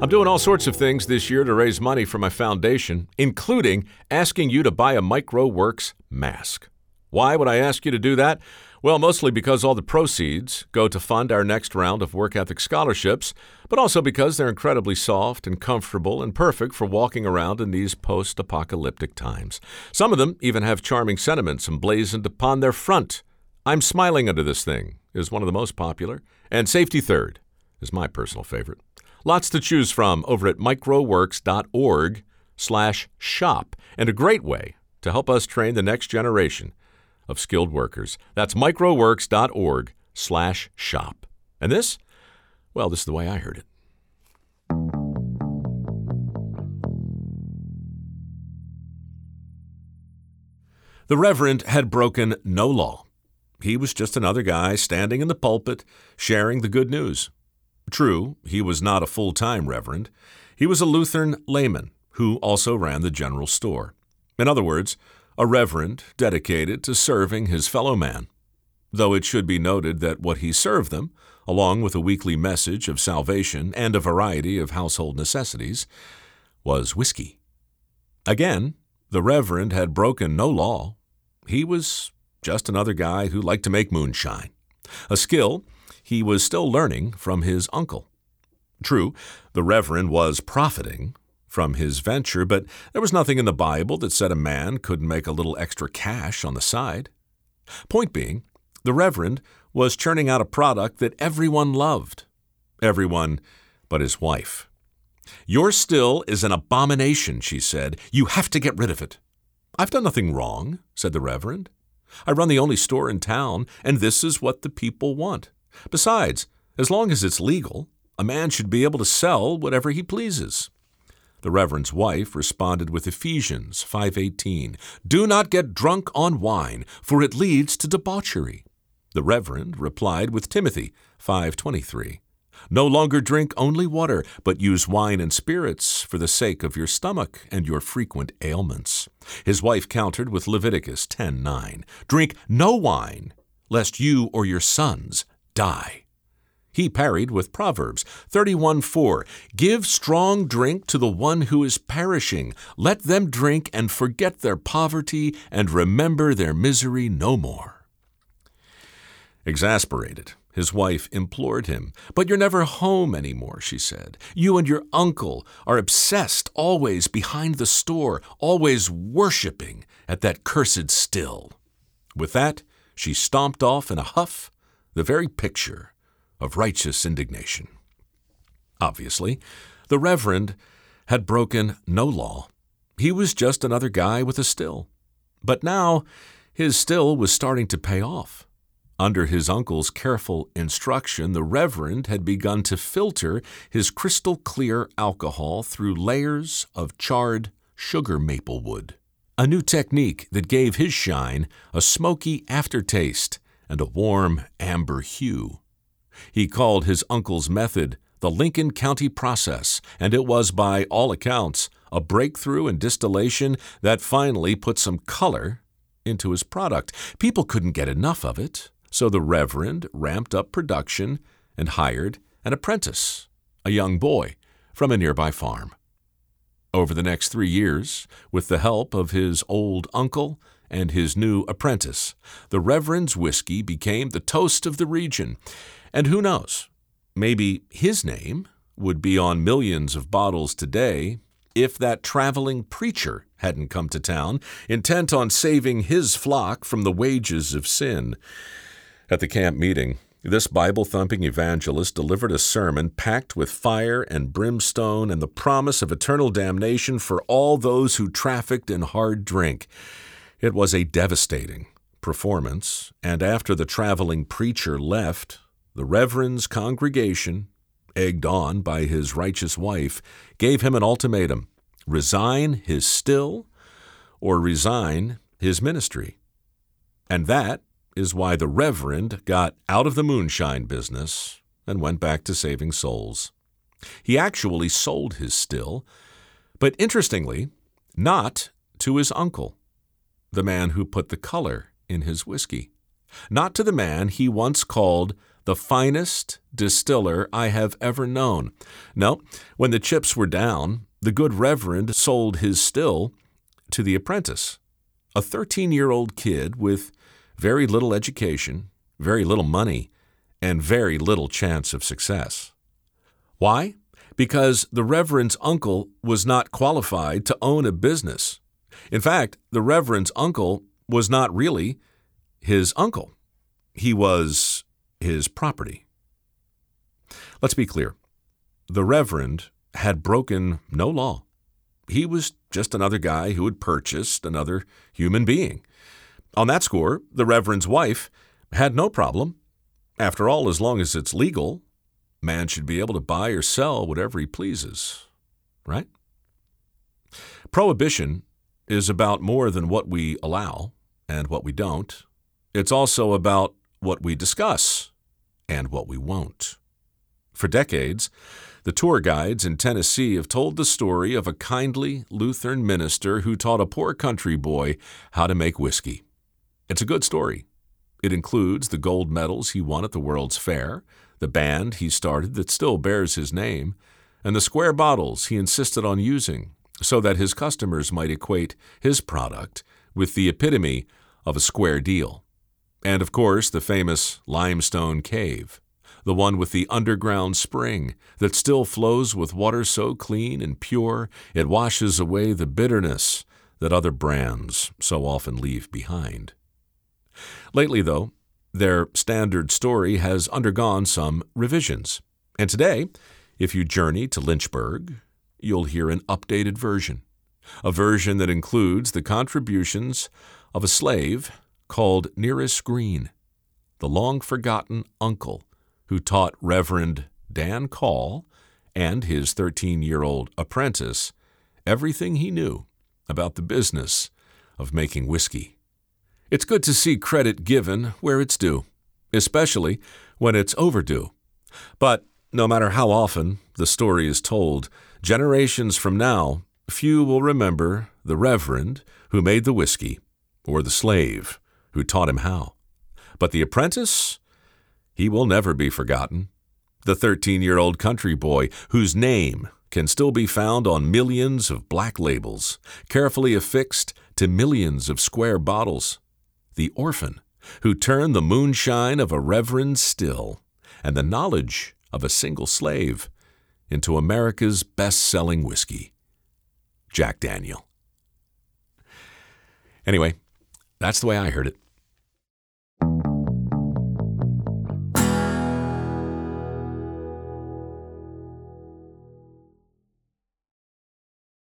I'm doing all sorts of things this year to raise money for my foundation, including asking you to buy a mikeroweWORKS mask. Why would I ask you to do that? Well, mostly because all the proceeds go to fund our next round of work ethic scholarships, but also because they're incredibly soft and comfortable and perfect for walking around in these post apocalyptic times. Some of them even have charming sentiments emblazoned upon their front. I'm smiling under this thing is one of the most popular, and Safety Third is my personal favorite. Lots to choose from over at mikeroweworks.org slash shop, and a great way to help us train the next generation of skilled workers. That's mikeroweworks.org slash shop. And this? Well, this is the way I heard it. The Reverend had broken no law. He was just another guy standing in the pulpit sharing the good news. True, he was not a full time reverend. He was a Lutheran layman who also ran the general store. In other words, a reverend dedicated to serving his fellow man. Though it should be noted that what he served them, along with a weekly message of salvation and a variety of household necessities, was whiskey. Again, the reverend had broken no law. He was just another guy who liked to make moonshine, a skill he was still learning from his uncle. True, the Reverend was profiting from his venture, but there was nothing in the Bible that said a man couldn't make a little extra cash on the side. Point being, the Reverend was churning out a product that everyone loved. Everyone but his wife. Your still is an abomination, she said. You have to get rid of it. I've done nothing wrong, said the Reverend. I run the only store in town, and this is what the people want. Besides, as long as it's legal, a man should be able to sell whatever he pleases. The reverend's wife responded with Ephesians 5:18, "Do not get drunk on wine, for it leads to debauchery." The reverend replied with Timothy 5:23, "No longer drink only water, but use wine and spirits for the sake of your stomach and your frequent ailments." His wife countered with Leviticus 10:9, "Drink no wine, lest you or your sons die. He parried with Proverbs 31:4, Give strong drink to the one who is perishing. Let them drink and forget their poverty and remember their misery no more. Exasperated, his wife implored him. But you're never home any more, she said. You and your uncle are obsessed, always behind the store, always worshiping at that cursed still. With that, she stomped off in a huff the very picture of righteous indignation. Obviously, the Reverend had broken no law. He was just another guy with a still. But now, his still was starting to pay off. Under his uncle's careful instruction, the Reverend had begun to filter his crystal clear alcohol through layers of charred sugar maple wood, a new technique that gave his shine a smoky aftertaste and a warm amber hue. He called his uncle's method the Lincoln County process, and it was, by all accounts, a breakthrough in distillation that finally put some color into his product. People couldn't get enough of it, so the Reverend ramped up production and hired an apprentice, a young boy, from a nearby farm. Over the next three years, with the help of his old uncle and his new apprentice. The Reverend's whiskey became the toast of the region. And who knows, maybe his name would be on millions of bottles today if that traveling preacher hadn't come to town, intent on saving his flock from the wages of sin. At the camp meeting, this Bible thumping evangelist delivered a sermon packed with fire and brimstone and the promise of eternal damnation for all those who trafficked in hard drink. It was a devastating performance, and after the traveling preacher left, the Reverend's congregation, egged on by his righteous wife, gave him an ultimatum resign his still or resign his ministry. And that is why the Reverend got out of the moonshine business and went back to saving souls. He actually sold his still, but interestingly, not to his uncle the man who put the color in his whiskey, not to the man he once called the finest distiller I have ever known. No, when the chips were down, the good Reverend sold his still to the apprentice, a 13 year old kid with very little education, very little money, and very little chance of success. Why? Because the Reverend's uncle was not qualified to own a business. In fact, the Reverend's uncle was not really his uncle, he was his property. Let's be clear the Reverend had broken no law. He was just another guy who had purchased another human being. On that score, the Reverend's wife had no problem. After all, as long as it's legal, man should be able to buy or sell whatever he pleases, right? Prohibition is about more than what we allow and what we don't. It's also about what we discuss and what we won't. For decades, the tour guides in Tennessee have told the story of a kindly Lutheran minister who taught a poor country boy how to make whiskey. It's a good story. It includes the gold medals he won at the World's Fair, the band he started that still bears his name, and the square bottles he insisted on using so that his customers might equate his product with the epitome of a square deal. And of course, the famous limestone cave, the one with the underground spring that still flows with water so clean and pure it washes away the bitterness that other brands so often leave behind. Lately, though, their standard story has undergone some revisions. And today, if you journey to Lynchburg, you'll hear an updated version, a version that includes the contributions of a slave called Nearest Green, the long forgotten uncle who taught Reverend Dan Call and his 13 year old apprentice everything he knew about the business of making whiskey. It's good to see credit given where it's due, especially when it's overdue. But no matter how often the story is told, generations from now, few will remember the Reverend who made the whiskey or the slave who taught him how. But the apprentice, he will never be forgotten. The 13 year old country boy whose name can still be found on millions of black labels, carefully affixed to millions of square bottles. The orphan who turned the moonshine of a reverend still and the knowledge of a single slave into America's best selling whiskey, Jack Daniel. Anyway, that's the way I heard it.